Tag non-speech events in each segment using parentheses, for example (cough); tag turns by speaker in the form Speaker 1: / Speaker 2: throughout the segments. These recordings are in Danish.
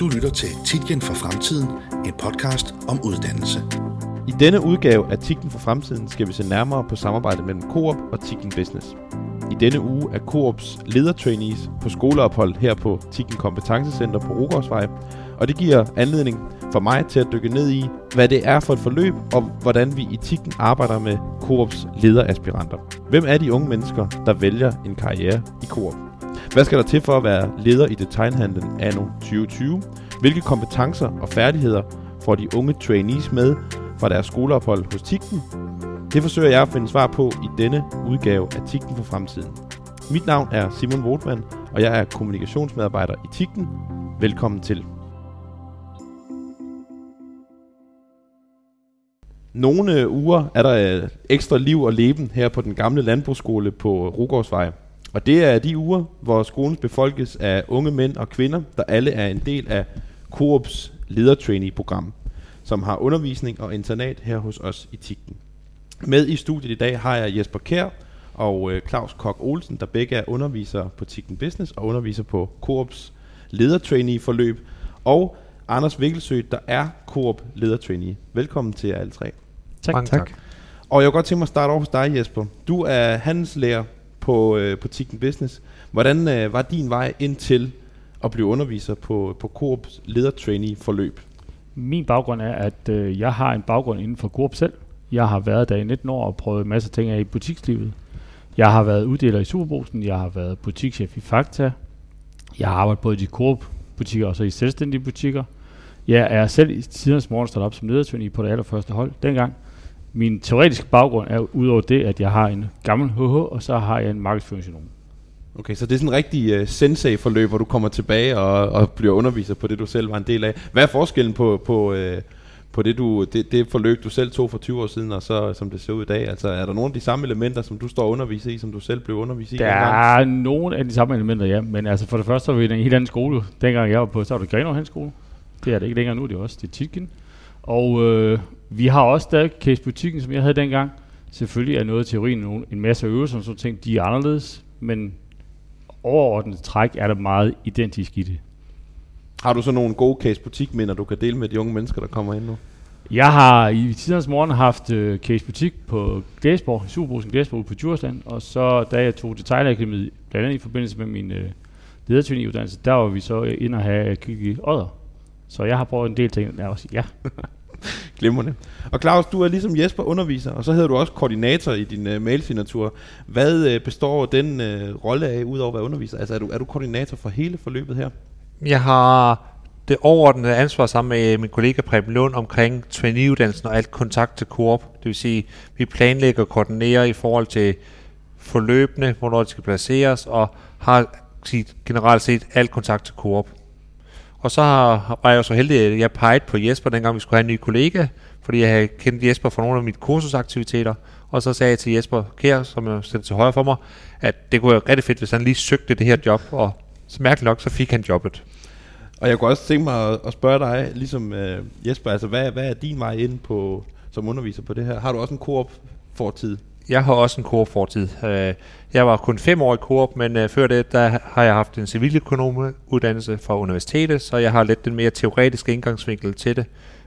Speaker 1: Du lytter til Titlen for Fremtiden, en podcast om uddannelse.
Speaker 2: I denne udgave af Titlen for Fremtiden skal vi se nærmere på samarbejdet mellem Coop og Titlen Business. I denne uge er Coops ledertrainees på skoleophold her på Titlen Kompetencecenter på Rugårdsvej, og det giver anledning for mig til at dykke ned i, hvad det er for et forløb, og hvordan vi i Titlen arbejder med Coops lederaspiranter. Hvem er de unge mennesker, der vælger en karriere i Coop? Hvad skal der til for at være leder i detailhandlen anno 2020? Hvilke kompetencer og færdigheder får de unge trainees med fra deres skoleophold hos Tigten? Det forsøger jeg at finde svar på i denne udgave af Tigten for fremtiden. Mit navn er Simon Wotman, og jeg er kommunikationsmedarbejder i Tigten. Velkommen til. Nogle øh, uger er der øh, ekstra liv og leben her på den gamle landbrugsskole på Rugårdsvej. Og det er de uger, hvor skolen befolkes af unge mænd og kvinder, der alle er en del af Coops ledertrainee-program, som har undervisning og internat her hos os i Tikten. Med i studiet i dag har jeg Jesper Kær og øh, Claus Kok Olsen, der begge er undervisere på Tikten Business og underviser på Coops ledertrainee-forløb, og Anders Vikkelsø, der er Coop ledertrainee. Velkommen til jer alle tre.
Speaker 3: Tak. Mange tak.
Speaker 2: Og jeg vil godt tænke mig at starte over hos dig, Jesper. Du er handelslærer på, øh, på Tikken Business. Hvordan øh, var din vej ind til at blive underviser på, på Coops ledertrainee forløb?
Speaker 3: Min baggrund er, at øh, jeg har en baggrund inden for Coop selv. Jeg har været der i 19 år og prøvet masser masse ting af i butikslivet. Jeg har været uddeler i Superbrusen, jeg har været butikschef i Fakta, jeg har arbejdet både i de Coop-butikker og så i selvstændige butikker. Jeg er selv i tidens morgen startet op som ledertrainee på det allerførste hold dengang. Min teoretiske baggrund er udover det, at jeg har en gammel HH, og så har jeg en markedsføringsgenom.
Speaker 2: Okay, så det er sådan en rigtig uh, sensei-forløb, hvor du kommer tilbage og, og bliver underviser på det, du selv var en del af. Hvad er forskellen på, på, uh, på det, du, det, det forløb, du selv tog for 20 år siden, og så som det ser ud i dag? Altså, er der nogle af de samme elementer, som du står og underviser i, som du selv blev undervist i?
Speaker 3: Der er nogle af de samme elementer, ja. Men altså, for det første så var vi i en helt anden skole. Dengang jeg var på, så var det Grenaa skole. Det er det ikke længere nu, det er også det er Titken. Og øh, vi har også stadig case-butikken, som jeg havde dengang. Selvfølgelig er noget af teorien en masse øvelser, som ting, de er anderledes, men overordnet træk er der meget identisk i det.
Speaker 2: Har du så nogle gode case-butik-minder, du kan dele med de unge mennesker, der kommer ind nu?
Speaker 3: Jeg har i tidernes morgen haft uh, case-butik på Glæsborg, i Superbrusen Glæsborg på Djursland, og så da jeg tog Detailakademiet, blandt andet i forbindelse med min uh, ledertøjning-uddannelse, der var vi så ind og have kigge i Odder. Så jeg har prøvet en del ting der også, ja. (laughs) (laughs)
Speaker 2: Glimrende. Og Claus, du er ligesom Jesper underviser, og så hedder du også koordinator i din uh, mailsignatur. Hvad uh, består den uh, rolle af, udover at være underviser? Altså er du, er du koordinator for hele forløbet her?
Speaker 4: Jeg har det overordnede ansvar sammen med min kollega Preben Lund omkring trainee og alt kontakt til Coop. Det vil sige, vi planlægger og koordinerer i forhold til forløbene, hvornår de skal placeres, og har generelt set alt kontakt til Coop. Og så har, var jeg så heldig, at jeg pegede på Jesper, dengang vi skulle have en ny kollega, fordi jeg havde kendt Jesper fra nogle af mine kursusaktiviteter. Og så sagde jeg til Jesper Kær, som jeg stillede til højre for mig, at det kunne være rigtig fedt, hvis han lige søgte det her job, og så mærkeligt nok, så fik han jobbet.
Speaker 2: Og jeg kunne også tænke mig at, at spørge dig, ligesom uh, Jesper, altså hvad, hvad er din vej ind på, som underviser på det her? Har du også en koop fortid?
Speaker 4: Jeg har også en koop fortid. Øh, jeg var kun fem år i koop, men øh, før det, der har jeg haft en civiløkonomuddannelse fra universitetet, så jeg har lidt den mere teoretiske indgangsvinkel til det,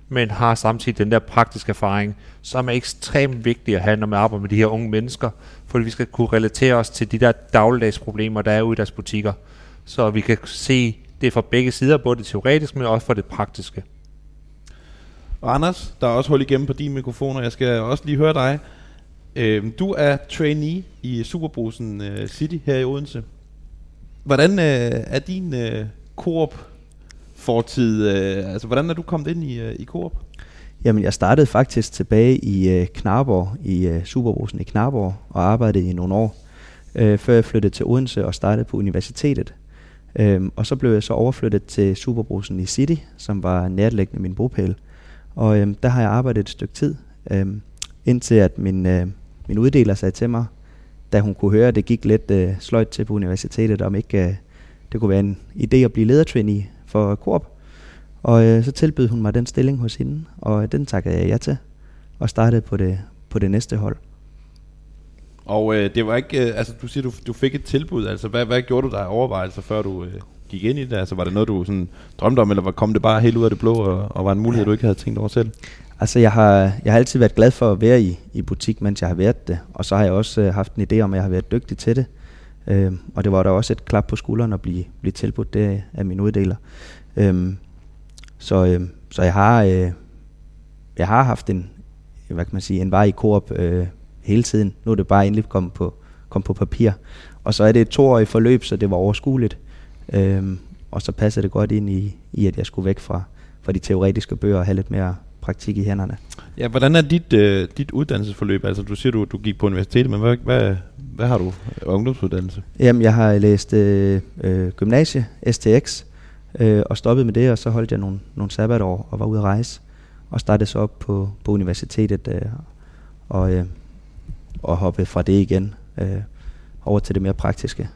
Speaker 4: men har samtidig den der praktiske erfaring, som er ekstremt vigtig at have, når man arbejder med de her unge mennesker, fordi vi skal kunne relatere os til de der dagligdags problemer, der er ude i deres butikker, så vi kan se det fra begge sider, både det teoretiske, men også for det praktiske.
Speaker 2: Og Anders, der er også hul igennem på din mikrofon, og jeg skal også lige høre dig. Øh, du er trainee i Superbrusen øh, City her i Odense. Hvordan øh, er din øh, Coop fortid? Øh, altså, hvordan er du kommet ind i, øh, i Coop?
Speaker 5: Jamen, jeg startede faktisk tilbage i øh, Knarborg, i øh, Superbrusen i Knarborg, og arbejdede i nogle år, øh, før jeg flyttede til Odense og startede på universitetet. Øhm, og så blev jeg så overflyttet til Superbrusen i City, som var nærliggende min bopæl. Og øhm, der har jeg arbejdet et stykke tid, øhm, indtil at min, øh, min uddeler sagde til mig, da hun kunne høre, at det gik lidt øh, sløjt til på universitetet, om ikke øh, det kunne være en idé at blive ledertrainee for Coop. Og øh, så tilbød hun mig den stilling hos hende, og den takkede jeg ja til, og startede på det, på det næste hold.
Speaker 2: Og øh, det var ikke, øh, altså du siger, du, du fik et tilbud, altså hvad, hvad gjorde du der overvejelser, før du øh, gik ind i det? Altså var det noget, du sådan drømte om, eller kom det bare helt ud af det blå, og, og var en mulighed, du ikke havde tænkt over selv?
Speaker 5: Altså, jeg har, jeg har altid været glad for at være i, i butik, mens jeg har været det. Og så har jeg også øh, haft en idé om, at jeg har været dygtig til det. Øh, og det var da også et klap på skulderen at blive, blive tilbudt det af min uddeler. Øh, så, øh, så jeg har, øh, jeg har haft en, hvad kan man sige, en vej i Coop øh, hele tiden. Nu er det bare endelig kommet på, kom på papir. Og så er det et toårigt forløb, så det var overskueligt. Øhm, og så passer det godt ind i, i, at jeg skulle væk fra, fra de teoretiske bøger og have lidt mere praktik i hænderne.
Speaker 2: Ja, hvordan er dit, øh, dit uddannelsesforløb? Altså, du siger, du, du gik på universitetet, men hvad, hvad, hvad har du ungdomsuddannelse?
Speaker 5: Jamen, jeg har læst øh, øh, gymnasie, STX, øh, og stoppet med det, og så holdt jeg nogle, nogle sabbatår og var ude at rejse, og startede så op på, på universitetet, øh, og, øh, og hoppede fra det igen øh, over til det mere praktiske.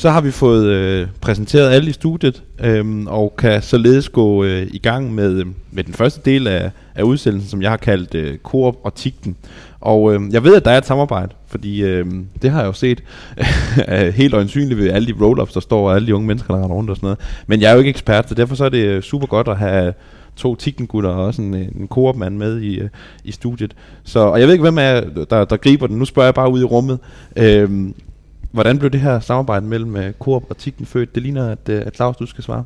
Speaker 2: Så har vi fået øh, præsenteret alle i studiet, øh, og kan således gå øh, i gang med, øh, med den første del af, af udsendelsen, som jeg har kaldt øh, Coop og Tigten. Og øh, jeg ved, at der er et samarbejde, fordi øh, det har jeg jo set (laughs) øh, helt øjensynligt ved alle de roll-ups, der står, og alle de unge mennesker, der render rundt og sådan noget. Men jeg er jo ikke ekspert, så derfor så er det øh, super godt at have to tikkengutter og også en, en koopmand med i, i studiet. Så, og jeg ved ikke, hvem er, der, der griber den. Nu spørger jeg bare ud i rummet. Øh, Hvordan blev det her samarbejde mellem uh, Coop og Tikken født? Det ligner, at, uh, at Claus, du skal svare.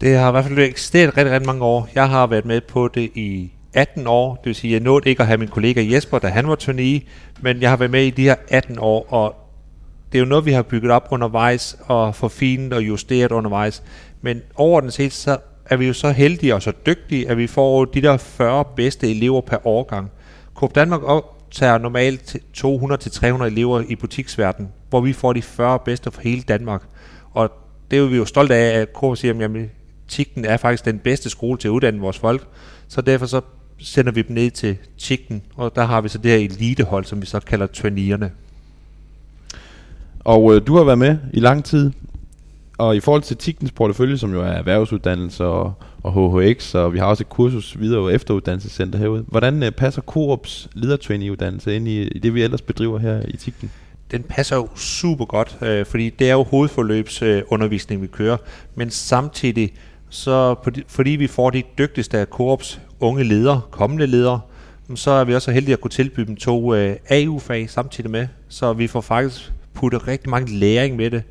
Speaker 4: Det har i hvert fald eksisteret rigtig, rigtig mange år. Jeg har været med på det i 18 år. Det vil sige, jeg nåede ikke at have min kollega Jesper, da han var turné, men jeg har været med i de her 18 år, og det er jo noget, vi har bygget op undervejs og forfinet og justeret undervejs. Men overordnet set, så er vi jo så heldige og så dygtige, at vi får de der 40 bedste elever per årgang. Coop Danmark optager normalt 200-300 elever i butiksverdenen hvor vi får de 40 bedste fra hele Danmark. Og det er vi jo stolte af, at K siger, at Tigten er faktisk den bedste skole til at uddanne vores folk. Så derfor så sender vi dem ned til Tigten, og der har vi så det her elitehold, som vi så kalder traineerne.
Speaker 2: Og øh, du har været med i lang tid, og i forhold til Tigtens portefølje, som jo er erhvervsuddannelse og, og HHX, og vi har også et kursus videre- og efteruddannelsescenter herude. Hvordan øh, passer Coops ledertrainee-uddannelse ind i, i det, vi ellers bedriver her i Tigten?
Speaker 4: den passer jo super godt, øh, fordi det er jo hovedforløbsundervisning, øh, vi kører, men samtidig, så de, fordi vi får de dygtigste af Coops unge ledere, kommende ledere, mm, så er vi også heldige at kunne tilbyde dem to øh, AU-fag samtidig med, så vi får faktisk puttet rigtig mange læring med det,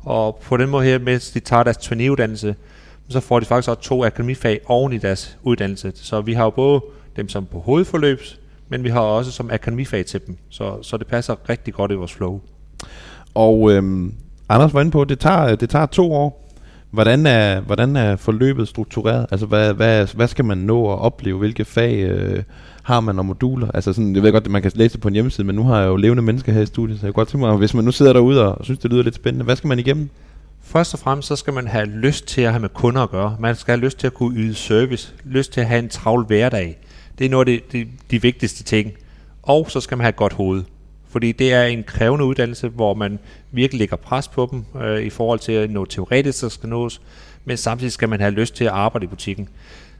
Speaker 4: og på den måde her, mens de tager deres traineeuddannelse, så får de faktisk også to akademifag oven i deres uddannelse. Så vi har jo både dem som på hovedforløbs, men vi har også som akademifag til dem, så, så det passer rigtig godt i vores flow.
Speaker 2: Og øhm, Anders var inde på, at det tager, det tager to år. Hvordan er, hvordan er forløbet struktureret? Altså, hvad, hvad, hvad skal man nå at opleve? Hvilke fag øh, har man og moduler? Altså, sådan, jeg ved godt, at man kan læse det på en hjemmeside, men nu har jeg jo levende mennesker her i studiet, så jeg kan godt tænke mig, hvis man nu sidder derude og synes, det lyder lidt spændende, hvad skal man igennem?
Speaker 4: Først og fremmest så skal man have lyst til at have med kunder at gøre. Man skal have lyst til at kunne yde service, lyst til at have en travl hverdag. Det er noget af de, de, de vigtigste ting. Og så skal man have et godt hoved. Fordi det er en krævende uddannelse, hvor man virkelig lægger pres på dem øh, i forhold til at nå teoretisk, der skal nås, men samtidig skal man have lyst til at arbejde i butikken.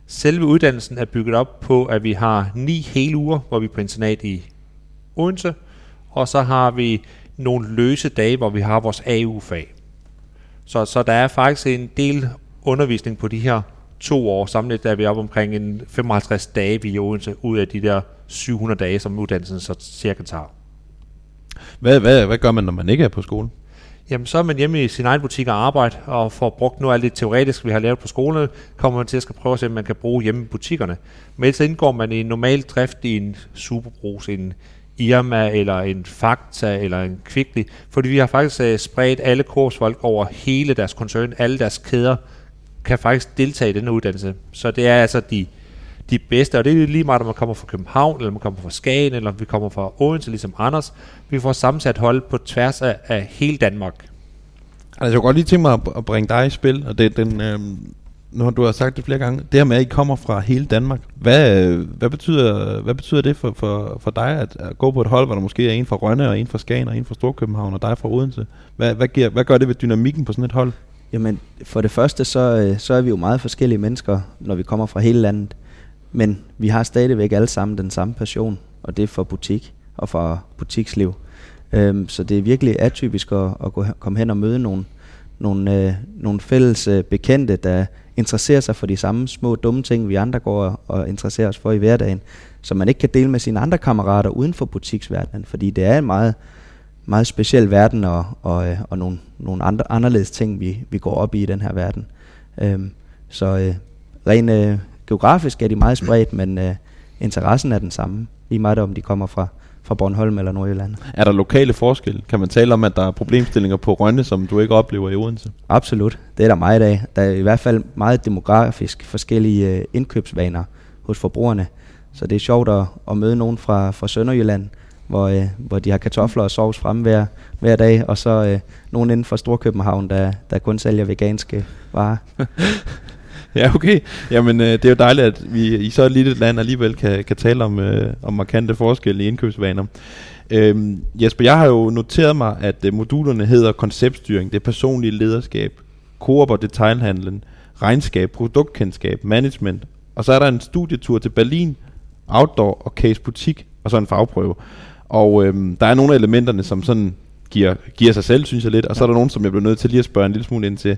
Speaker 4: Selve uddannelsen er bygget op på, at vi har ni hele uger, hvor vi er på internat i Odense, og så har vi nogle løse dage, hvor vi har vores AU-fag. Så, så der er faktisk en del undervisning på de her to år. Samlet er vi op omkring en 55 dage vi Odense, ud af de der 700 dage, som uddannelsen så cirka tager.
Speaker 2: Hvad, hvad, hvad gør man, når man ikke er på skole?
Speaker 4: Jamen, så er man hjemme i sin egen butik og arbejde, og får brugt noget af det teoretiske, vi har lavet på skolen, kommer man til at skal prøve at se, om man kan bruge hjemme i butikkerne. Men så indgår man i en normal drift i en superbrus, en Irma, eller en Fakta, eller en Kvickly, fordi vi har faktisk øh, spredt alle kursfolk over hele deres koncern, alle deres kæder, kan faktisk deltage i denne uddannelse. Så det er altså de, de bedste, og det er lige meget, om man kommer fra København, eller man kommer fra Skagen, eller vi kommer fra Odense, ligesom Anders. Vi får sammensat hold på tværs af, af hele Danmark.
Speaker 2: Altså, jeg kunne godt lige tænke mig at bringe dig i spil, og det den, øh, nu har du har sagt det flere gange, det her med, at I kommer fra hele Danmark, hvad, hvad, betyder, hvad betyder det for, for, for dig at, at gå på et hold, hvor der måske er en fra Rønne, og en fra Skagen, og en fra Storkøbenhavn, og dig fra Odense? Hvad, hvad, giver, hvad gør det ved dynamikken på sådan et hold?
Speaker 5: Jamen, for det første, så, øh, så er vi jo meget forskellige mennesker, når vi kommer fra hele landet. Men vi har stadigvæk alle sammen den samme passion, og det er for butik og for butiksliv. Øhm, så det er virkelig atypisk at, at gå, komme hen og møde nogle, nogle, øh, nogle fælles øh, bekendte, der interesserer sig for de samme små dumme ting, vi andre går og, interesserer os for i hverdagen, som man ikke kan dele med sine andre kammerater uden for butiksverdenen, fordi det er en meget, meget speciel verden og, og, øh, og nogle, nogle andre, anderledes ting, vi, vi går op i i den her verden. Øhm, så øh, rent øh, geografisk er de meget spredt, men øh, interessen er den samme, lige meget om de kommer fra, fra Bornholm eller Nordjylland.
Speaker 2: Er der lokale forskelle? Kan man tale om, at der er problemstillinger på Rønne, som du ikke oplever i Odense?
Speaker 5: Absolut, det er der meget af. Der er i hvert fald meget demografisk forskellige øh, indkøbsvaner hos forbrugerne. Så det er sjovt at, at møde nogen fra, fra Sønderjylland, hvor, øh, hvor de har kartofler og sovs frem hver, hver dag, og så øh, nogen inden for Storkøbenhavn, der, der kun sælger veganske varer. (laughs) (laughs)
Speaker 2: Ja, okay. Jamen, øh, det er jo dejligt, at vi i så et lille land alligevel kan, kan tale om, øh, om markante forskelle i indkøbsvaner. Øhm, Jesper, jeg har jo noteret mig, at øh, modulerne hedder konceptstyring, det personlige lederskab, koop og detailhandlen, regnskab, produktkendskab, management, og så er der en studietur til Berlin, outdoor og case butik, og så en fagprøve. Og øhm, der er nogle af elementerne, som sådan giver, giver sig selv, synes jeg lidt, og så er der nogle, som jeg bliver nødt til lige at spørge en lille smule ind til.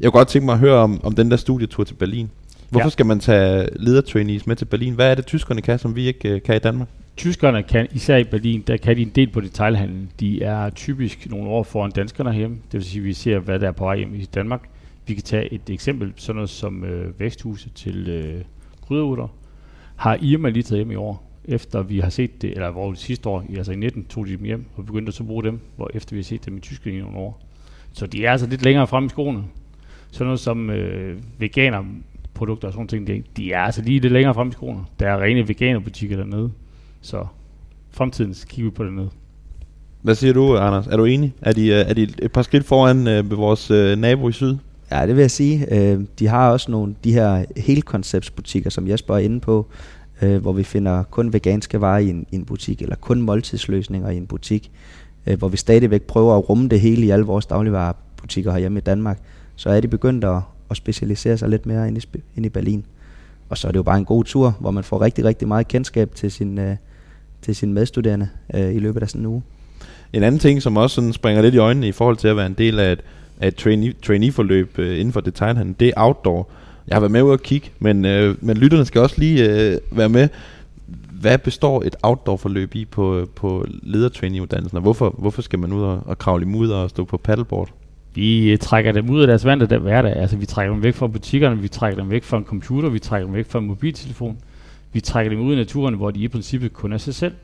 Speaker 2: Jeg kunne godt tænke mig at høre om, om den der studietur til Berlin. Hvorfor
Speaker 3: Ja.
Speaker 2: skal man tage ledertrainees med til Berlin? Hvad er det, tyskerne kan, som vi ikke øh, kan i Danmark?
Speaker 3: Tyskerne kan, især i Berlin, der kan de en del på detailhandlen. De er typisk nogle år foran danskerne herhjemme. Det vil sige, at vi ser, hvad der er på vej hjem i Danmark. Vi kan tage et eksempel, sådan noget som øh, væksthuse til øh, krydderurter. Har Irma lige taget hjem i år, efter vi har set det, eller hvor det sidste år, altså i 19, tog de dem hjem og begyndte at så bruge dem, hvor efter vi har set dem i Tyskland i nogle år. Så de er altså lidt længere frem i skoene. Sådan noget som øh, veganerprodukter og sådan ting, de, de er altså lige lidt længere frem i skoene. Der er rene veganerbutikker dernede. Så fremtiden så kigger vi på det ned.
Speaker 2: Hvad siger du, Anders? Er du enig? Er de, øh, er de et par skridt foran øh, ved vores øh, nabo i syd?
Speaker 5: Ja, det vil jeg sige. Øh, de har også nogle de her helkonceptsbutikker, som Jesper er inde på, øh, hvor vi finder kun veganske varer i en, i en butik, eller kun måltidsløsninger i en butik, øh, hvor vi stadigvæk prøver at rumme det hele i alle vores dagligvarerbutikker herhjemme i Danmark. Så er de begyndt at, at specialisere sig lidt mere ind i, ind i Berlin. Og så er det jo bare en god tur, hvor man får rigtig, rigtig meget kendskab til sin, øh, til sine medstuderende øh, i løbet af sådan en uge.
Speaker 2: En anden ting, som også sådan springer lidt i øjnene i forhold til at være en del af et, af et trainee, trainee-forløb øh, inden for detailhandel, det er outdoor. Jeg har været med ud og kigge, men, øh, men lytterne skal også lige øh, være med. Hvad består et outdoor-forløb i på, på ledertrainee-uddannelsen, og hvorfor, hvorfor skal man ud og, og kravle i mudder og stå på paddleboard?
Speaker 3: Vi øh, trækker dem ud af deres vante der hverdag. Altså, vi trækker dem væk fra butikkerne, vi trækker dem væk fra en computer, vi trækker dem væk fra en mobiltelefon. Vi trækker dem ud i naturen, hvor de i princippet kun er sig selv.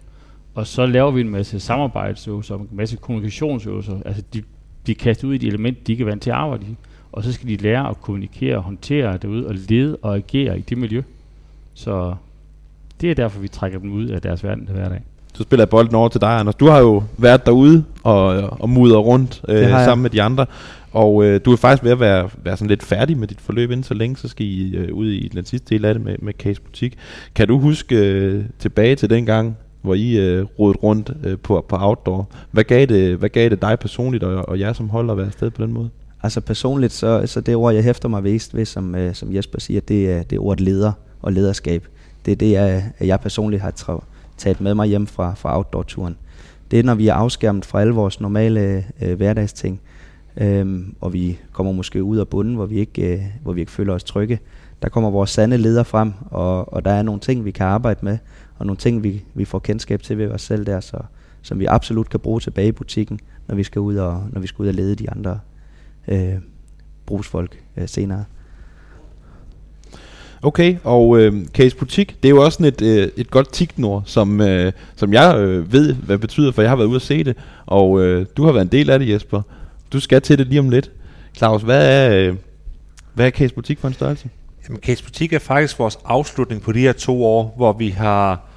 Speaker 3: Og så laver vi en masse samarbejdsøvelser, en masse kommunikationsøvelser. Altså, de bliver kastet ud i de elementer, de ikke er vant til at arbejde i. Og så skal de lære at kommunikere og håndtere derude, og lede og agere i det miljø. Så det er derfor, vi trækker dem ud af deres verden til hverdag.
Speaker 2: Så spiller jeg bolden over til dig, Anders. Du har jo været derude og, og mudret rundt øh, sammen med de andre. Og øh, du er faktisk ved at være, være sådan lidt færdig med dit forløb inden så længe, så skal I øh, ud i den sidste del af det med, med Case Butik. Kan du huske øh, tilbage til den gang, hvor I øh, rodede rundt øh, på, på outdoor? Hvad gav, det, hvad gav det dig personligt og, og jer som hold at være afsted på den måde?
Speaker 5: Altså personligt, så, så det ord, jeg hæfter mig vist ved, som, øh, som Jesper siger, det er, det er ordet leder og lederskab. Det er det, jeg, jeg personligt har tra- taget med mig hjem fra, fra outdoor-turen. Det er, når vi er afskærmet fra alle vores normale øh, hverdagsting, øh, og vi kommer måske ud af bunden, hvor vi, ikke, øh, hvor vi ikke føler os trygge. Der kommer vores sande leder frem, og, og der er nogle ting, vi kan arbejde med, og nogle ting, vi, vi får kendskab til ved os selv der, så, som vi absolut kan bruge tilbage i butikken, når vi skal ud og, når vi skal ud og lede de andre øh, brugsfolk øh, senere.
Speaker 2: Okay, og øh, Case Butik, det er jo også sådan et, øh, et godt tignord, som, øh, som jeg øh, ved, hvad det betyder, for jeg har været ude at se det, og øh, du har været en del af det, Jesper. Du skal til det lige om lidt. Claus, hvad er, øh, hvad er Case Butik for en størrelse?
Speaker 4: Jamen, Case Butik er faktisk vores afslutning på de her to år, hvor vi har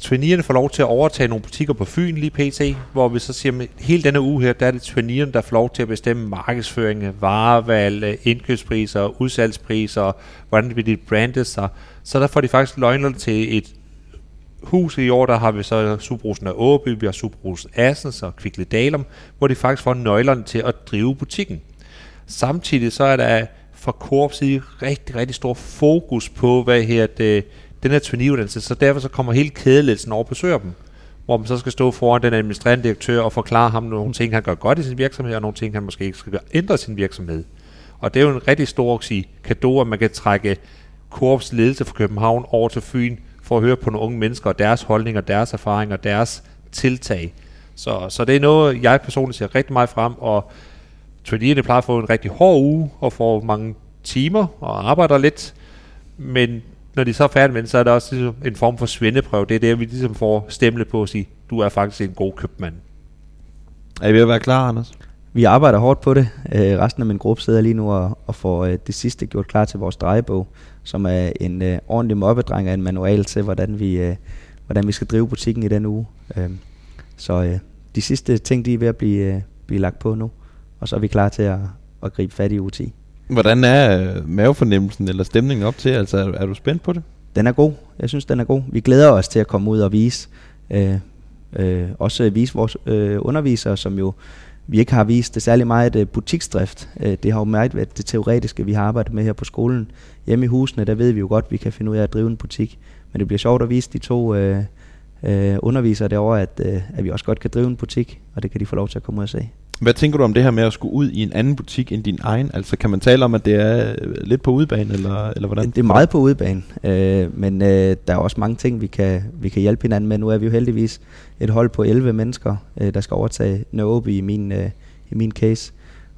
Speaker 4: traineerne får lov til at overtage nogle butikker på Fyn lige pt, hvor vi så siger, at hele denne uge her, der er det traineerne, der får lov til at bestemme markedsføring, varevalg, indkøbspriser, udsalgspriser, hvordan det bliver dit sig. Så der får de faktisk løgnerne til et hus i år, der har vi så Superbrusen af Åby, vi har Superbrusen Assens og Kvickly Dalum, hvor de faktisk får nøglerne til at drive butikken. Samtidig så er der fra Coop side rigtig, rigtig stor fokus på, hvad her det, den her traineeuddannelse, så derfor så kommer hele kædeledelsen over og besøger dem. hvor man så skal stå foran den administrerende direktør og forklare ham nogle ting, han gør godt i sin virksomhed, og nogle ting, han måske ikke skal gøre, ændre sin virksomhed. Og det er jo en rigtig stor sige, kado, at man kan trække Korps ledelse fra København over til Fyn, for at høre på nogle unge mennesker og deres holdninger, deres erfaringer, deres tiltag. Så, så det er noget, jeg personligt ser rigtig meget frem, og traineerne plejer at få en rigtig hård uge, og får mange timer og arbejder lidt, men når de så er færdige med det, så er der også ligesom en form for svendeprøve. Det er det, vi ligesom får stemle på at sige, du er faktisk en god købmand.
Speaker 2: Er I ved at være klar, Anders?
Speaker 5: Vi arbejder hårdt på det. Øh, resten af min gruppe sidder lige nu og, og får øh, det sidste gjort klar til vores drejebog, som er en øh, ordentlig mobbedreng af en manual til, hvordan vi, øh, hvordan vi skal drive butikken i den uge. Øh, så øh, de sidste ting, de er ved at blive, øh, blive lagt på nu, og så er vi klar til at, at gribe fat i u 10.
Speaker 2: Hvordan er øh, mavefornemmelsen eller stemningen op til? Altså, er, er du spændt på det?
Speaker 5: Den er god. Jeg synes, den er god. Vi glæder os til at komme ud og vise, øh, øh, også vise vores øh, undervisere, som jo vi ikke har vist det særlig meget øh, butiksdrift. Øh, det har jo meget været det teoretiske, vi har arbejdet med her på skolen. Hjemme i husene, der ved vi jo godt, at vi kan finde ud af at drive en butik. Men det bliver sjovt at vise de to øh, øh, undervisere derovre, at, øh, at vi også godt kan drive en butik, og det kan de få lov til at komme ud og se.
Speaker 2: Hvad tænker du om det her med at skulle ud i en anden butik end din egen? Altså kan man tale om, at det er øh, lidt på udebane, eller, eller hvordan?
Speaker 5: Det er meget på udebane, øh, men øh, der er også mange ting, vi kan, vi kan hjælpe hinanden med. Nu er vi jo heldigvis et hold på 11 mennesker, øh, der skal overtage Nørreby i min, øh, i min case.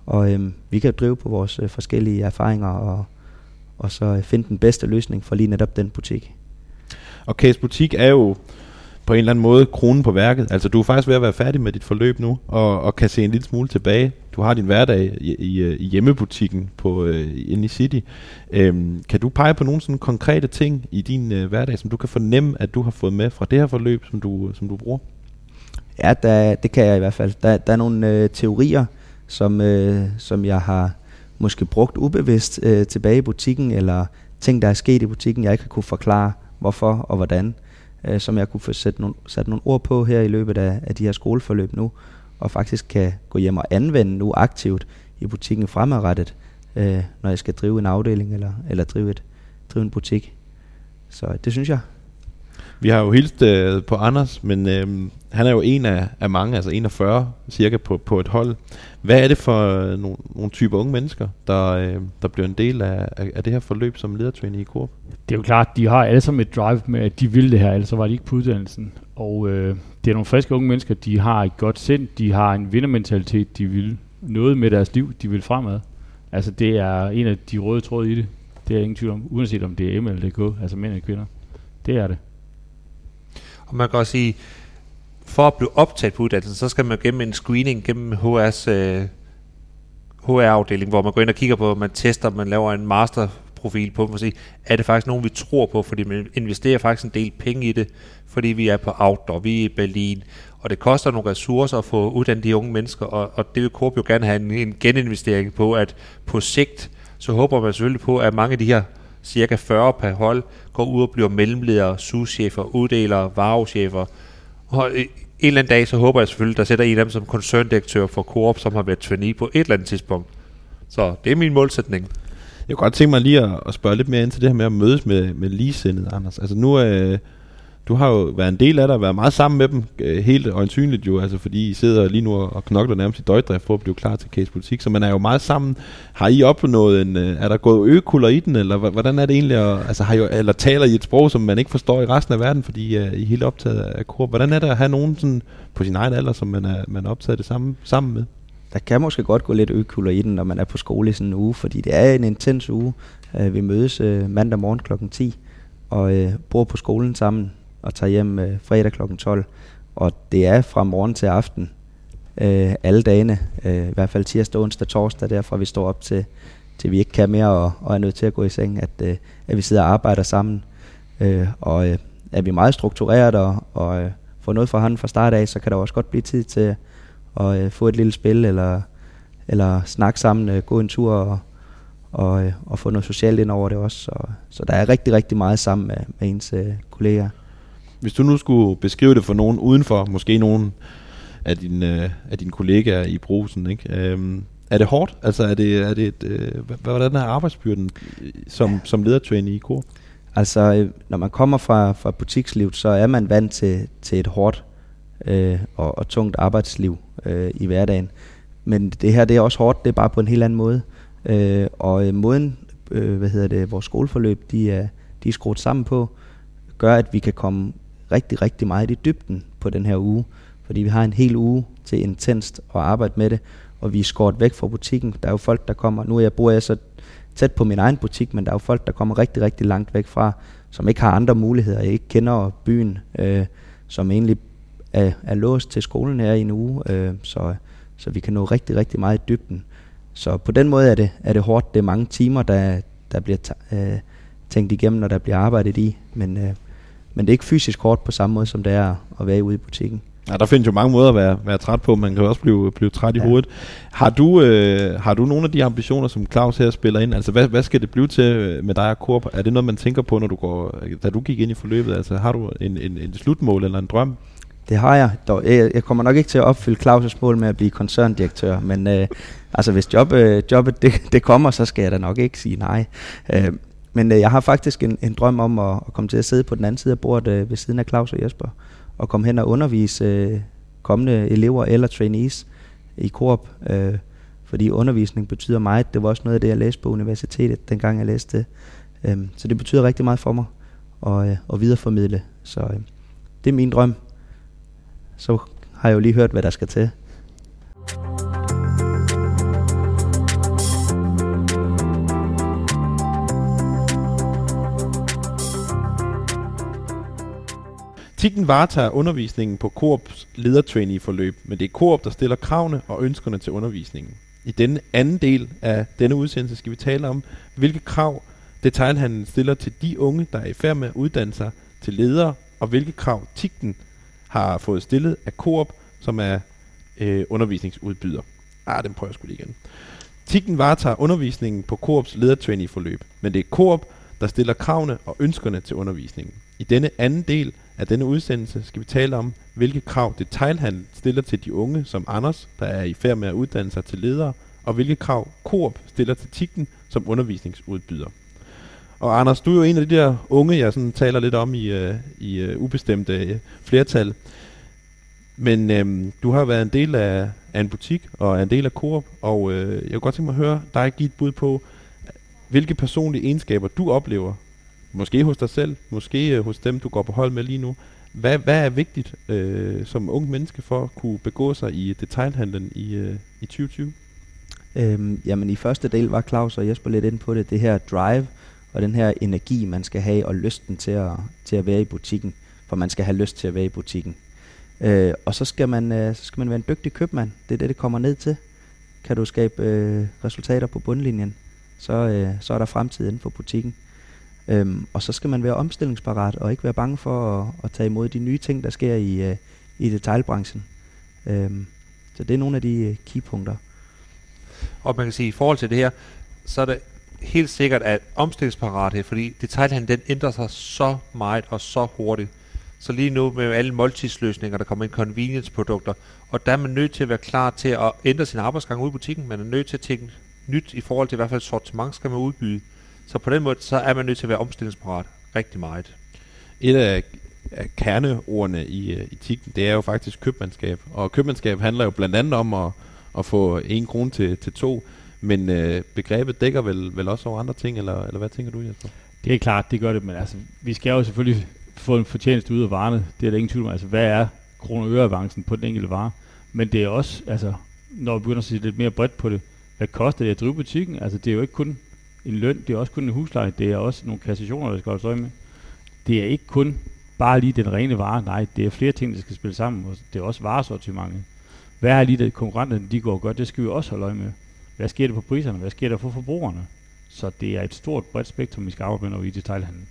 Speaker 5: Og øh, vi kan drive på vores øh, forskellige erfaringer og, og så øh, finde den bedste løsning for lige netop den butik.
Speaker 2: Og Case Butik er jo på en eller anden måde kronen på værket. Altså du er faktisk ved at være færdig med dit forløb nu, og, og kan se en lille smule tilbage. Du har din hverdag i, i, øh, i hjemmebutikken på, øh, inde i City. Øhm, kan du pege på nogle sådan konkrete ting i din øh, hverdag, som du kan fornemme, at du har fået med fra det her forløb, som du, øh, som du bruger?
Speaker 5: Ja, der, det kan jeg i hvert fald. Der, der er nogle øh, teorier, som, øh, som jeg har måske brugt ubevidst øh, tilbage i butikken, eller ting, der er sket i butikken, jeg ikke har kunne forklare, hvorfor og hvordan øh, som jeg kunne få sat nogle, sat nogle ord på her i løbet af, af de her skoleforløb nu, og faktisk kan gå hjem og anvende nu aktivt i butikken fremadrettet, øh, når jeg skal drive en afdeling eller, eller drive, et, drive en butik. Så det synes jeg.
Speaker 2: Vi har jo hilst øh, på Anders, men øh, han er jo en af, af mange, altså 41 cirka på, på et hold. Hvad er det for øh, nogle, nogle typer unge mennesker, der, øh, der bliver en del af, af, af det her forløb som ledertræner i Coop?
Speaker 3: Det er jo klart, de har alle sammen et drive med, at de vil det her, ellers var de ikke på uddannelsen. Og øh, det er nogle friske unge mennesker, de har et godt sind, de har en vindermentalitet, de vil noget med deres liv, de vil fremad. Altså det er en af de røde tråde i det. Det er ingen tvivl om, uanset om det er M eller DK, altså mænd eller kvinder. Det er det.
Speaker 4: Og man kan også sige, for at blive optaget på uddannelsen, så skal man gennem en screening gennem HR's øh, HR-afdeling, hvor man går ind og kigger på, man tester, man laver en masterprofil på, man siger, er det faktisk nogen, vi tror på, fordi man investerer faktisk en del penge i det, fordi vi er på outdoor, vi er i Berlin, og det koster nogle ressourcer at få uddannet de unge mennesker, og, og det vil Coop jo gerne have en, en geninvestering på, at på sigt, så håber man selvfølgelig på, at mange af de her cirka 40 per hold går ud og bliver mellemledere, souschefer, uddelere, varechefer, og en eller anden dag, så håber jeg selvfølgelig, der sætter en af dem som koncerndirektør for Coop, som har været trainee på et eller andet tidspunkt. Så det er min målsætning.
Speaker 2: Jeg kunne godt tænke mig lige at, at spørge lidt mere ind til det her med at mødes med, med ligesindede, Anders. Altså nu, øh, du har jo været en del af det, og været meget sammen med dem, øh, helt øjensynligt jo, altså fordi I sidder lige nu og knokler nærmest i døgdrift for at blive klar til case politik, så man er jo meget sammen. Har I opnået en, øh, er der gået økuler i den, eller hvordan er det egentlig, at, altså har I, eller taler I et sprog, som man ikke forstår i resten af verden, fordi øh, I er helt optaget af kor? Hvordan er det at have nogen sådan på sin egen alder, som man er, man er optaget det samme, sammen med?
Speaker 5: Der kan måske godt gå lidt økuler i den, når man er på skole i sådan en uge, fordi det er en intens uge. Øh, vi mødes øh, mandag morgen klokken 10 og øh, bor på skolen sammen og tager hjem øh, fredag kl. 12. Og det er fra morgen til aften øh, alle dagene, øh, i hvert fald tirsdag, onsdag, torsdag, derfra vi står op til, til vi ikke kan mere og, og er nødt til at gå i seng, at, øh, at vi sidder og arbejder sammen. Øh, og øh, er vi meget struktureret og, og øh, får noget fra hånden fra start af, så kan der også godt blive tid til at øh, få et lille spil eller, eller snakke sammen, øh, gå en tur og, og, øh, og få noget socialt ind over det også. Så, så der er rigtig, rigtig meget sammen med, med ens øh, kolleger.
Speaker 2: Hvis du nu skulle beskrive det for nogen udenfor, måske nogen af dine, øh, af dine kollegaer i brusen, ikke? Øhm, er det hårdt? Altså er det, er det et, øh, hvordan er arbejdsbyrden øh, som, som ledertrainer i kor?
Speaker 5: Altså, øh, når man kommer fra, fra butikslivet, så er man vant til, til et hårdt øh, og, og tungt arbejdsliv øh, i hverdagen. Men det her det er også hårdt, det er bare på en helt anden måde. Øh, og øh, måden, øh, hvad hedder det, vores skoleforløb, de er, de er skruet sammen på, gør, at vi kan komme rigtig, rigtig meget i dybden på den her uge. Fordi vi har en hel uge til intenst at arbejde med det, og vi er skåret væk fra butikken. Der er jo folk, der kommer, nu er jeg, bor jeg så tæt på min egen butik, men der er jo folk, der kommer rigtig, rigtig langt væk fra, som ikke har andre muligheder. Jeg ikke kender byen, øh, som egentlig er, er låst til skolen her i en uge, øh, så, så vi kan nå rigtig, rigtig meget i dybden. Så på den måde er det, er det hårdt. Det er mange timer, der, der bliver øh, tænkt igennem, når der bliver arbejdet i, men, øh, men det er ikke fysisk hårdt på samme måde, som det er at være ude i butikken.
Speaker 2: Ja, der findes jo mange måder at være, være træt på. Man kan også blive, blive træt i ja. hovedet. Har du, øh, har du nogle af de ambitioner, som Claus her spiller ind? Altså, hvad, hvad skal det blive til med dig og Korp? Er det noget, man tænker på, når du går, da du gik ind i forløbet? Altså, har du en, en, en slutmål eller en drøm?
Speaker 5: Det har jeg. Dog, jeg, jeg kommer nok ikke til at opfylde Claus' mål med at blive koncerndirektør, men øh, altså, hvis job, øh, jobbet det, det kommer, så skal jeg da nok ikke sige nej. Øh, men øh, jeg har faktisk en, en drøm om at, at komme til at sidde på den anden side af bordet øh, ved siden af Claus og Jesper og komme hen og undervise øh, kommende elever eller trainees i Coop. Øh, fordi undervisning betyder meget. Det var også noget af det, jeg læste på universitetet, dengang jeg læste det. Øh, så det betyder rigtig meget for mig at, øh, at videreformidle. Så øh, det er min drøm. Så har jeg jo lige hørt, hvad der skal til.
Speaker 2: Tikken varetager undervisningen på Coops ledertrainee-forløb, men det er Coop, der stiller kravene og ønskerne til undervisningen. I denne anden del af denne udsendelse skal vi tale om, hvilke krav detailhandlen stiller til de unge, der er i færd med at uddanne sig til ledere, og hvilke krav Tikken har fået stillet af Coop, som er øh, undervisningsudbyder. Ah, den prøver jeg sgu lige igen. Tikken varetager undervisningen på Coops ledertrainee-forløb, men det er Coop, der stiller kravene og ønskerne til undervisningen. I denne anden del af denne udsendelse skal vi tale om, hvilke krav detailhandel stiller til de unge som Anders, der er i færd med at uddanne sig til ledere, og hvilke krav Coop stiller til Tikken som undervisningsudbyder. Og Anders, du er jo en af de der unge, jeg sådan taler lidt om i, uh, i øh, uh, ubestemte uh, øh, flertal. Men øhm, du har været en del af, af en butik og er en del af Coop, og øh, jeg kunne godt tænke mig at høre dig give et bud på, hvilke personlige egenskaber du oplever Måske hos dig selv, måske øh, hos dem, du går på hold med lige nu. Hvad, hvad er vigtigt øh, som ung menneske for at kunne begå sig i detailhandlen i, øh, i 2020?
Speaker 5: Øhm, jamen i første del var Claus og Jesper lidt ind på det, det her drive og den her energi, man skal have, og lysten til at, til at være i butikken, for man skal have lyst til at være i butikken. Øh, og så skal, man, øh, så skal man være en dygtig købmand, det er det, det kommer ned til. Kan du skabe øh, resultater på bundlinjen, så, øh, så er der fremtid inden for butikken. Øhm, og så skal man være omstillingsparat og ikke være bange for at, at tage imod de nye ting, der sker i, uh, i detailbranchen. Øhm, så det er nogle af de uh, keypunkter.
Speaker 4: Og man kan sige, at i forhold til det her, så er det helt sikkert, at omstillingsparathed, fordi detailhandlen den ændrer sig så meget og så hurtigt. Så lige nu med alle multisløsninger, der kommer ind convenience-produkter, og der er man nødt til at være klar til at ændre sin arbejdsgang ude i butikken. Man er nødt til at tænke nyt i forhold til i hvert fald sortiment skal man udbyde. Så på den måde, så er man nødt til at være omstillingsparat rigtig meget.
Speaker 2: Et af, af kerneordene i uh, etikken, det er jo faktisk købmandskab. Og købmandskab handler jo blandt andet om at, at få en krone til, til to. Men uh, begrebet dækker vel, vel også over andre ting, eller, eller hvad tænker du, Jesper?
Speaker 3: Det er klart, det gør det, men altså, vi skal jo selvfølgelig få en fortjeneste ud af varerne. Det er der ingen tvivl om. Altså, hvad er kroner avancen på den enkelte vare? Men det er også, altså, når vi begynder at se lidt mere bredt på det, hvad koster det at drive butikken? Altså, det er jo ikke kun en løn, det er også kun en husleje, det er også nogle kassationer, der skal holdes øje med. Det er ikke kun bare lige den rene vare, nej, det er flere ting, der skal spille sammen, og det er også varesortimentet. Hvad er lige det konkurrenterne, de går godt, det skal vi også holde øje med. Hvad sker der på priserne? Hvad sker der for forbrugerne? Så det er et stort bredt spektrum, vi skal arbejde med, når vi er i detailhandlen.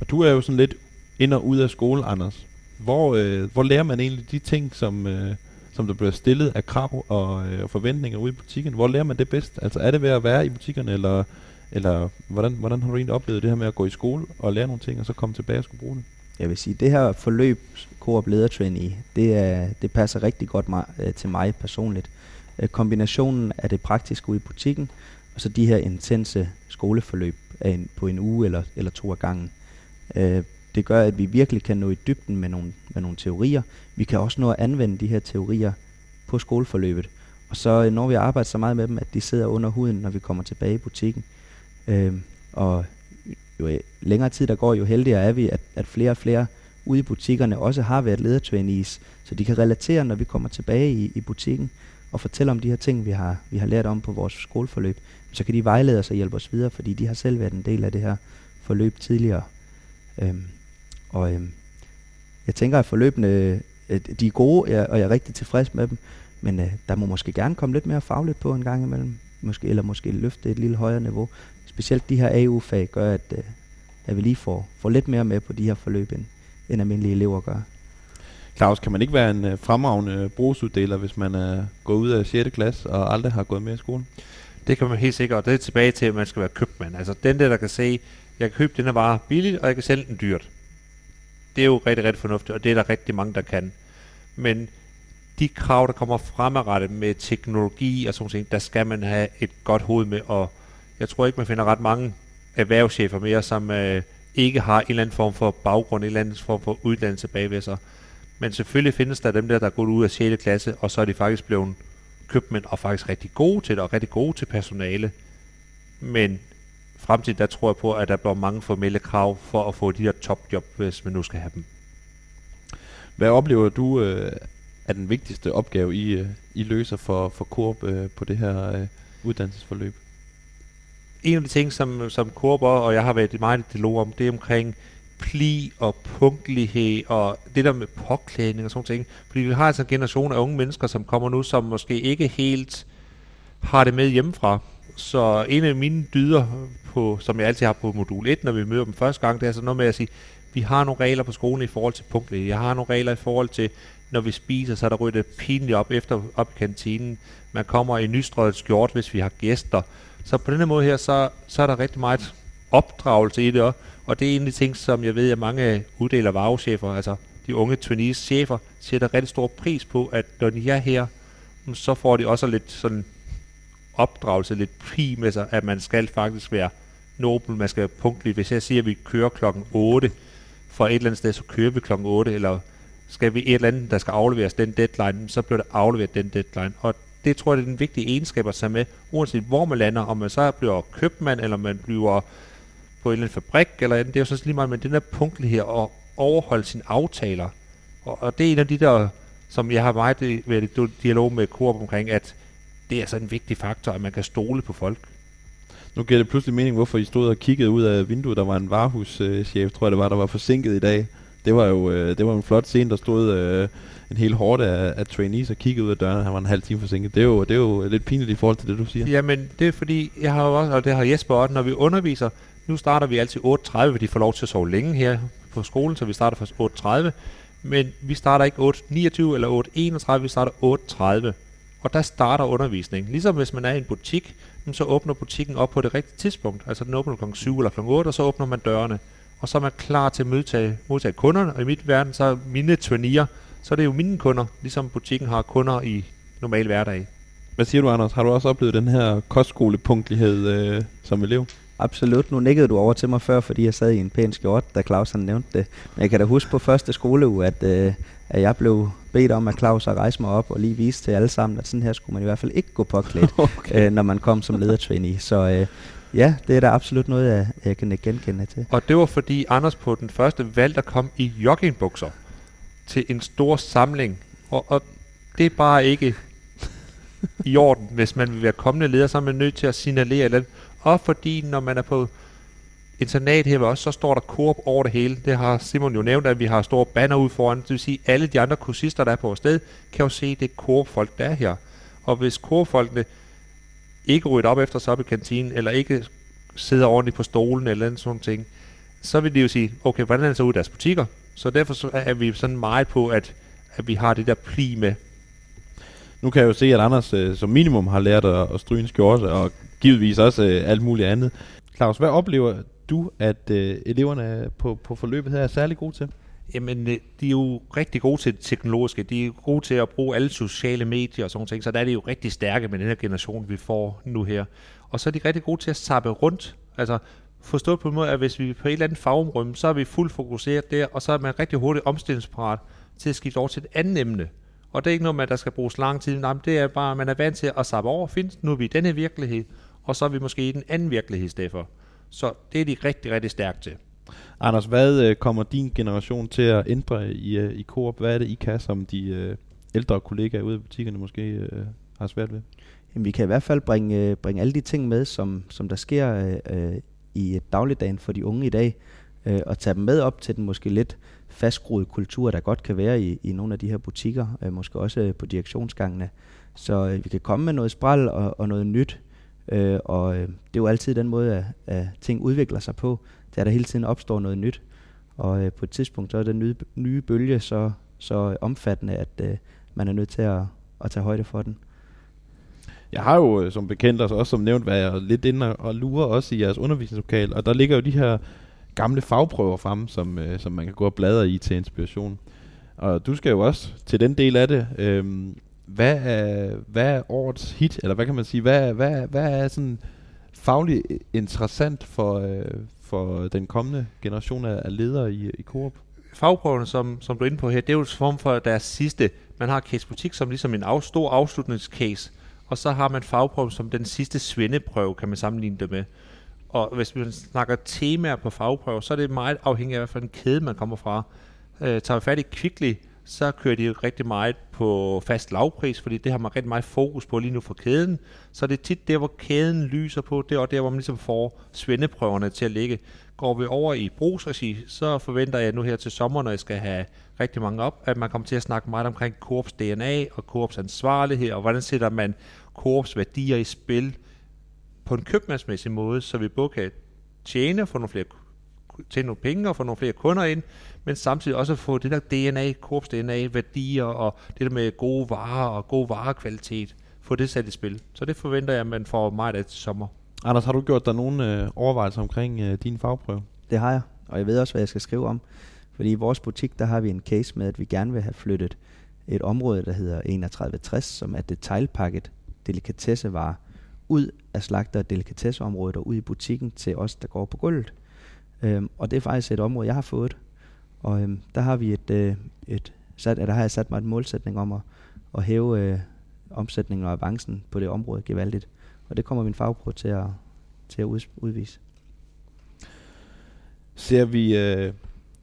Speaker 2: Og du er jo sådan lidt ind og ud af skole, Anders. Hvor, øh, hvor lærer man egentlig de ting, som, øh, som der bliver stillet af krav og, øh, og forventninger ude i butikken. Hvor lærer man det bedst? Altså er det ved at være i butikkerne, eller, eller hvordan, hvordan har du egentlig oplevet det her med at gå i skole og lære nogle ting, og så komme tilbage og skulle bruge det?
Speaker 5: Jeg vil sige, det her forløb, Coop i, det, er, det passer rigtig godt mig, øh, til mig personligt. Øh, kombinationen af det praktiske ude i butikken, og så de her intense skoleforløb af en, på en uge eller, eller to af gangen. Øh, det gør, at vi virkelig kan nå i dybden med nogle, med nogle teorier. Vi kan også nå at anvende de her teorier på skoleforløbet. Og så øh, når vi arbejder så meget med dem, at de sidder under huden, når vi kommer tilbage i butikken. Øh, og jo øh, længere tid der går, jo heldigere er vi, at, at flere og flere ude i butikkerne også har været ledertrainees, så de kan relatere, når vi kommer tilbage i, i butikken og fortælle om de her ting, vi har, vi har lært om på vores skoleforløb. Så kan de vejlede os og hjælpe os videre, fordi de har selv været en del af det her forløb tidligere. Øhm, og øhm, jeg tænker, at forløbene øh, de er gode, og jeg er rigtig tilfreds med dem, men øh, der må måske gerne komme lidt mere fagligt på en gang imellem, måske, eller måske løfte et lille højere niveau. Specielt de her AU-fag gør, at, øh, at vi lige får, får lidt mere med på de her forløb, end, end almindelige elever gør.
Speaker 2: Claus, kan man ikke være en uh, fremragende brugsuddeler, hvis man er gået ud af 6. klasse og aldrig har gået med i skolen?
Speaker 4: Det kan man helt sikkert, og det er tilbage til, at man skal være købmand. Altså den der, der kan sige, jeg kan købe denne vare billigt, og jeg kan sælge den dyrt. Det er jo rigtig, rigtig fornuftigt, og det er der rigtig mange, der kan. Men de krav, der kommer fremadrettet med teknologi og sådan noget, der skal man have et godt hoved med, og jeg tror ikke, man finder ret mange erhvervschefer mere, som øh, ikke har en eller anden form for baggrund, en eller anden form for uddannelse bagved sig. Men selvfølgelig findes der dem der, der er gået ud af 6. klasse, og så er de faktisk blevet købmænd og faktisk rigtig gode til det, og rigtig gode til personale. Men fremtiden, der tror jeg på, at der bliver mange formelle krav for at få de her topjob, hvis man nu skal have dem.
Speaker 2: Hvad oplever du øh, er den vigtigste opgave, I, øh, I løser for, for Coop øh, på det her øh, uddannelsesforløb?
Speaker 4: En af de ting, som, som Coop og jeg har været meget i dialog om, det er omkring pli og punktlighed og det der med påklædning og sådan ting. Fordi vi har altså en generation af unge mennesker, som kommer nu, som måske ikke helt har det med hjemmefra. Så en af mine dyder, på, som jeg altid har på modul 1, når vi møder dem første gang, det er sådan noget med at sige, vi har nogle regler på skolen i forhold til punktlighed. Jeg har nogle regler i forhold til, når vi spiser, så er der ryddet pinligt op efter op i kantinen. Man kommer i nystrøget skjort, hvis vi har gæster. Så på denne måde her, så, så er der rigtig meget opdragelse i det også. Og det er en af de ting, som jeg ved, at mange uddeler varechefer, altså de unge trainees chefer, sætter rigtig stor pris på, at når de er her, så får de også lidt sådan opdragelse, lidt pi med sig, at man skal faktisk være nobel, man skal være punktlig. Hvis jeg siger, at vi kører klokken 8 fra et eller andet sted, så kører vi klokken 8, eller skal vi et eller andet, der skal afleveres den deadline, så bliver det afleveret den deadline. Og det tror jeg, det er den vigtige egenskab at tage med, uanset hvor man lander, om man så bliver købmand, eller man bliver på en eller anden fabrik, eller andet, det er jo sådan lige meget, men den der punktlighed og overholde sine aftaler. Og, og det er en af de der, som jeg har meget været i dialog med Coop omkring, at det er så en vigtig faktor, at man kan stole på folk.
Speaker 2: Nu giver det pludselig mening, hvorfor I stod og kiggede ud af vinduet. Der var en varehuschef, tror jeg det var, der var forsinket i dag. Det var jo øh, det var en flot scene, der stod øh, en hel hårde af, af trainees og kiggede ud af døren, han var en halv time forsinket. Det er, jo, det er jo lidt pinligt i forhold til det, du siger.
Speaker 4: Jamen, det er fordi, jeg har jo også, og det har Jesper også, når vi underviser, nu starter vi altid 8.30, fordi de får lov til at sove længe her på skolen, så vi starter først 8.30. Men vi starter ikke 8.29 eller 8.31, vi starter 8.30. Og der starter undervisningen. Ligesom hvis man er i en butik, så åbner butikken op på det rigtige tidspunkt. Altså den åbner kl. 7 eller kl. 8, og så åbner man dørene. Og så er man klar til at modtage, modtage kunderne. Og i mit verden, så er mine turnier, så er det jo mine kunder, ligesom butikken har kunder i normal hverdag.
Speaker 2: Hvad siger du, Anders? Har du også oplevet den her kostskolepunktlighed øh, som elev?
Speaker 5: Absolut. Nu nikkede du over til mig før, fordi jeg sad i en pæn skjort, da Claus han nævnte det. Men jeg kan da huske på første skoleuge, at, øh, at jeg blev bedt om, at Claus at rejse mig op og lige vise til alle sammen, at sådan her skulle man i hvert fald ikke gå påklædt, (laughs) okay. øh, når man kom som ledertrainee. Så øh, ja, det er da absolut noget, jeg, jeg kan genkende til.
Speaker 4: Og det var fordi Anders på den første valgte at komme i joggingbukser til en stor samling. Og, og det er bare ikke i orden, hvis man vil være kommende leder, så er man nødt til at signalere eller og fordi når man er på internat her også, så står der Coop over det hele. Det har Simon jo nævnt, at vi har store banner ud foran. Det vil sige, at alle de andre kursister, der er på vores sted, kan jo se, det er Coop-folk, der er her. Og hvis Coop-folkene ikke rydder op efter sig op i kantinen, eller ikke sidder ordentligt på stolen, eller sådan ting, så vil de jo sige, okay, hvordan er det så ud i deres butikker? Så derfor så er vi sådan meget på, at, at vi har det der pli med.
Speaker 2: Nu kan jeg jo se, at Anders øh, som minimum har lært at, at stryge en skjorte, og givetvis også øh, alt muligt andet. Claus, hvad oplever du, at øh, eleverne øh, på, på forløbet her er særlig gode til?
Speaker 4: Jamen, øh, de er jo rigtig gode til det teknologiske. De er gode til at bruge alle sociale medier og sådan ting. Så der er de jo rigtig stærke med den her generation, vi får nu her. Og så er de rigtig gode til at sappe rundt. Altså, Forstået på en måde, at hvis vi er på et eller andet fagområde, så er vi fuldt fokuseret der, og så er man rigtig hurtigt omstillingsparat til at skifte over til et andet emne. Og det er ikke noget med, at der skal bruges lang tid. Nej, det er bare, at man er vant til at sappe over. Findes nu er vi i denne virkelighed, og så er vi måske i den anden virkelighed i stedet for. Så det er de rigtig, rigtig stærkt til.
Speaker 2: Anders, hvad øh, kommer din generation til at ændre i, øh, i Coop? Hvad er det, I kan, som de øh, ældre kollegaer ude i butikkerne måske øh, har svært ved?
Speaker 5: Jamen, vi kan i hvert fald bringe, bringe alle de ting med, som, som der sker øh, i dagligdagen for de unge i dag, øh, og tage dem med op til den måske lidt fastgroet kultur, der godt kan være i, i nogle af de her butikker, øh, måske også øh, på direktionsgangene. Så øh, vi kan komme med noget spral og, og noget nyt, øh, og øh, det er jo altid den måde, at, at ting udvikler sig på, det er der hele tiden opstår noget nyt. Og øh, på et tidspunkt så er den nye, nye bølge så, så omfattende, at øh, man er nødt til at, at tage højde for den.
Speaker 2: Jeg har jo øh, som bekendt, altså også som nævnt, været lidt inde og lure også i jeres undervisningslokal, og der ligger jo de her gamle fagprøver frem, som, øh, som man kan gå og bladre i til inspiration. Og du skal jo også til den del af det. Øh, hvad, er, hvad er årets hit, eller hvad kan man sige, hvad, hvad, hvad er sådan fagligt interessant for, øh, for den kommende generation af, af ledere i, i Coop?
Speaker 4: Fagprøverne, som, som du er inde på her, det er jo en form for deres sidste. Man har case butik som ligesom en af, stor afslutningscase, og så har man fagprøven som den sidste svendeprøve, kan man sammenligne det med. Og hvis man snakker temaer på fagprøver, så er det meget afhængigt af, hvilken kæde man kommer fra. Øh, tager vi fat i Kvickly, så kører de rigtig meget på fast lavpris, fordi det har man rigtig meget fokus på lige nu for kæden. Så det er tit der, hvor kæden lyser på, det er der, hvor man ligesom får svendeprøverne til at ligge. Går vi over i brugsregi, så forventer jeg nu her til sommer, når jeg skal have rigtig mange op, at man kommer til at snakke meget omkring korps DNA og korps ansvarlighed, og hvordan sætter man korps værdier i spil på en købmandsmæssig måde, så vi både kan tjene, få nogle flere tjene nogle penge og få nogle flere kunder ind, men samtidig også få det der DNA, Coops DNA, værdier og det der med gode varer og god varekvalitet, få det sat i spil. Så det forventer jeg, at man får meget af til sommer.
Speaker 2: Anders, har du gjort dig nogle øh, overvejelser omkring øh, din fagprøve?
Speaker 5: Det har jeg, og jeg ved også, hvad jeg skal skrive om. Fordi i vores butik, der har vi en case med, at vi gerne vil have flyttet et område, der hedder 3160, som er detailpakket delikatessevarer, ud af slagter- og delikatesseområdet og ud i butikken til os, der går på gulvet. Øhm, og det er faktisk et område, jeg har fået. Og øhm, der har vi et, øh, et sat, der har jeg sat mig et målsætning om at, at hæve øh, omsætningen og avancen på det område gevaldigt. Og det kommer min fagprøve til at, til at udvise.
Speaker 2: Ser vi, øh,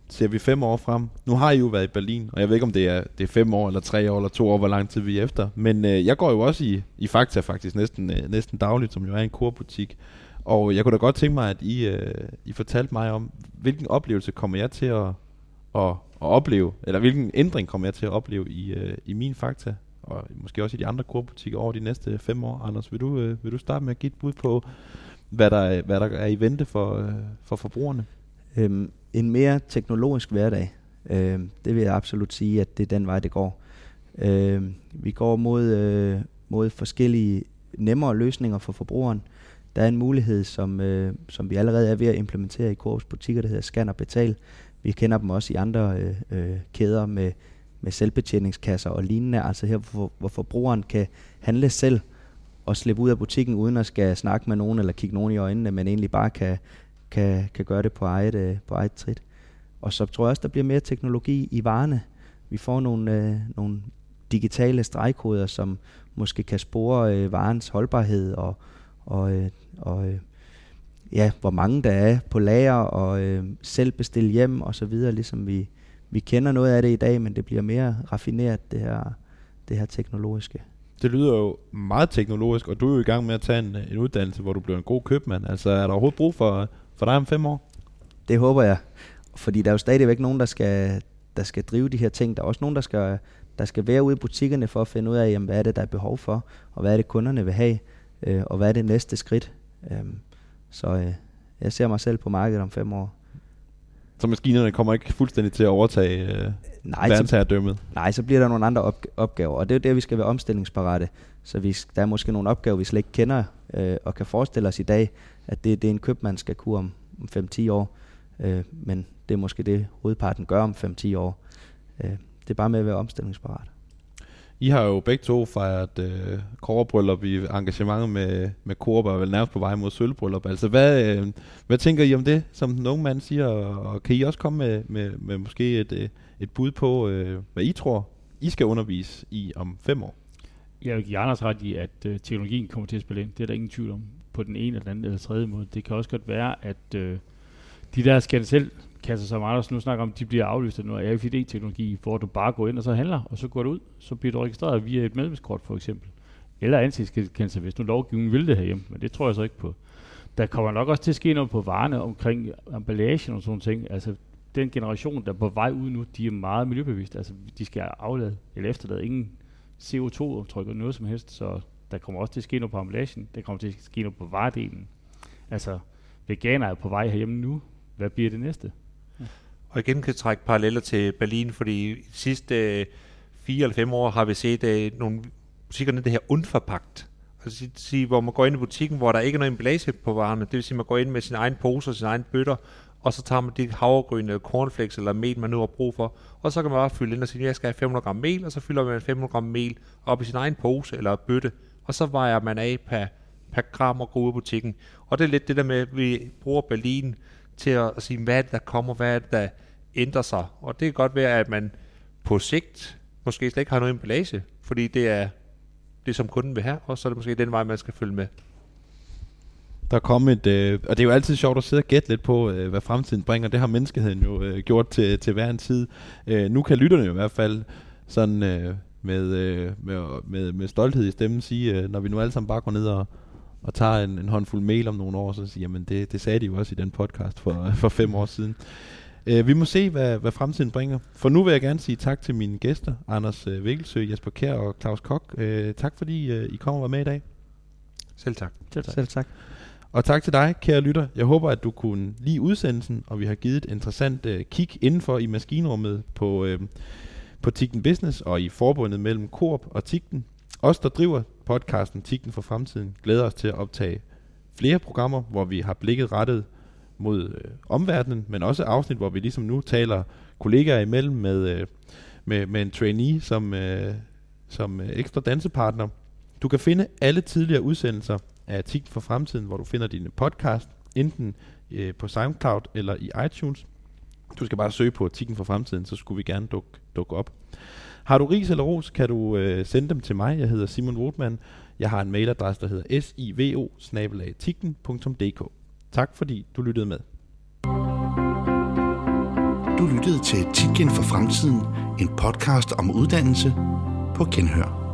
Speaker 2: ser vi fem år frem? Nu har I jo været i Berlin, og jeg ved ikke, om det er, det er fem år, eller tre år, eller to år, hvor lang tid vi er efter. Men øh, jeg går jo også i, i Fakta faktisk næsten, øh, næsten dagligt, som jo er en kurbutik. Og jeg kunne da godt tænke mig, at I, øh, I fortalte mig om, hvilken oplevelse kommer jeg til at, at, at opleve, eller hvilken ændring kommer jeg til at opleve i, øh, i min Fakta, og måske også i de andre kurbutikker over de næste fem år. Anders, vil du, øh, vil du starte med at give et bud på, hvad der, hvad der er i vente for, øh, for forbrugerne?
Speaker 5: Øhm, en mere teknologisk hverdag, øh, det vil jeg absolut sige, at det er den vej, det går. Øh, vi går mod, øh, mod forskellige nemmere løsninger for forbrugeren. Der er en mulighed, som, øh, som vi allerede er ved at implementere i Coop's butikker, der hedder Scan og Betal. Vi kender dem også i andre øh, øh, kæder med, med selvbetjeningskasser og lignende, altså her, hvor, hvor forbrugeren kan handle selv og slippe ud af butikken, uden at skal snakke med nogen eller kigge nogen i øjnene, men egentlig bare kan, kan, kan gøre det på eget, øh, på eget trit. Og så tror jeg også, der bliver mere teknologi i varerne. Vi får nogle, øh, nogle digitale stregkoder, som måske kan spore øh, varens holdbarhed og, og, øh, og øh, ja, hvor mange der er på lager og øh, selv bestille hjem og så videre, ligesom vi, vi kender noget af det i dag, men det bliver mere raffineret, det her, det her teknologiske.
Speaker 2: Det lyder jo meget teknologisk, og du er jo i gang med at tage en, en uddannelse, hvor du bliver en god købmand. Altså er der overhovedet brug for, for dig om fem år?
Speaker 5: Det håber jeg, fordi der er jo stadigvæk nogen, der skal, der skal drive de her ting. Der er også nogen, der skal, der skal være ude i butikkerne for at finde ud af, jamen, hvad er det, der er behov for, og hvad er det, kunderne vil have, øh, og hvad er det næste skridt. Øh, så øh, jeg ser mig selv på markedet om fem år.
Speaker 2: Så maskinerne kommer ikke fuldstændig til at overtage øh,
Speaker 5: Nej,
Speaker 2: verdensherredømmet?
Speaker 5: Nej, så bliver der nogle andre op- opgaver, og det er jo der, vi skal være omstillingsparate. Så vi, der er måske nogle opgaver, vi slet ikke kender øh, og kan forestille os i dag, at det, det er en købmand skal kunne om, om 5-10 år. Øh, men det er måske det, hovedparten gør om 5-10 år. Øh, det er bare med at være omstillingsparat.
Speaker 2: I har jo begge to fejret øh, kårebryllup i engagement med, med Coop, og vel nærmest på vej mod sølvbryllup. Altså, hvad, øh, hvad tænker I om det, som den unge mand siger? Og, og kan I også komme med, med, med måske et, øh, et bud på, øh, hvad I tror, I skal undervise i om fem år?
Speaker 3: Jeg vil give Anders ret i, at øh, teknologien kommer til at spille ind. Det er der ingen tvivl om på den ene eller den anden eller tredje måde. Det kan også godt være, at øh, de der skal selv kasser som Anders nu snakker om, de bliver aflyst af noget RFID-teknologi, hvor du bare går ind og så handler, og så går du ud, så bliver du registreret via et medlemskort for eksempel. Eller ansigtsgenkendelse, hvis nu lovgivningen vil det herhjemme, men det tror jeg så ikke på. Der kommer nok også til at ske noget på varerne omkring emballagen og sådan ting. Altså, den generation, der er på vej ud nu, de er meget miljøbevidste. Altså, de skal aflade eller efterlade ingen CO2-optryk og noget som helst, så der kommer også til at ske noget på emballagen. Der kommer til at ske noget på varedelen. Altså, veganer er på vej herhjemme nu. Hvad bliver det næste?
Speaker 4: Og igen kan trække paralleller til Berlin, fordi de sidste øh, fire eller fem år har vi set øh, nogle butikker, det her undforpagt. Altså sige, hvor man går ind i butikken, hvor der ikke er noget emballage på varerne. Det vil sige, at man går ind med sin egen pose og sin egen bøtter, og så tager man de havregryn eller cornflakes eller mel, man nu har brug for. Og så kan man bare fylde ind og sige, at jeg skal have 500 gram mel, og så fylder man 500 gram mel op i sin egen pose eller bøtte. Og så vejer man af per, per gram og går ud af butikken. Og det er lidt det der med, at vi bruger Berlin til at, at sige, hvad er det, der kommer, hvad er det, der ændrer sig. Og det kan godt være, at man på sigt måske slet ikke har noget emballage, fordi det er det, som kunden vil have, og så er det måske den vej, man skal følge med.
Speaker 2: Der kom et, øh, og det er jo altid sjovt at sidde og gætte lidt på, øh, hvad fremtiden bringer. Det har menneskeheden jo øh, gjort til, til hver en tid. Øh, nu kan lytterne jo i hvert fald sådan øh, med, øh, med, med, med stolthed i stemmen sige, øh, når vi nu alle sammen bare går ned og, og tager en, en håndfuld mail om nogle år, så siger jamen det, det sagde de jo også i den podcast for, (laughs) for fem år siden. Uh, vi må se, hvad, hvad fremtiden bringer. For nu vil jeg gerne sige tak til mine gæster, Anders uh, Vikkelsø, Jesper Kær og Claus Kok. Uh, tak fordi uh, I kom og var med i dag.
Speaker 4: Selv tak.
Speaker 5: Selv tak. Selv tak.
Speaker 2: Og tak til dig, kære lytter. Jeg håber, at du kunne lide udsendelsen, og vi har givet et interessant uh, kig indenfor i maskinrummet på, uh, på Tikken Business og i forbundet mellem Coop og Tikken. Os, der driver podcasten Tikken for Fremtiden, glæder os til at optage flere programmer, hvor vi har blikket rettet mod øh, omverdenen, men også afsnit, hvor vi ligesom nu taler kollegaer imellem med, øh, med, med en trainee som, øh, som øh, ekstra dansepartner. Du kan finde alle tidligere udsendelser af Tikken for Fremtiden, hvor du finder dine podcast, enten øh, på SoundCloud eller i iTunes. Du skal bare søge på Tikken for Fremtiden, så skulle vi gerne dukke duk op. Har du ris eller ros, kan du øh, sende dem til mig. Jeg hedder Simon Wotman. Jeg har en mailadresse, der hedder sivo Tak fordi du lyttede med.
Speaker 1: Du lyttede til Tikken for Fremtiden, en podcast om uddannelse på Genhør.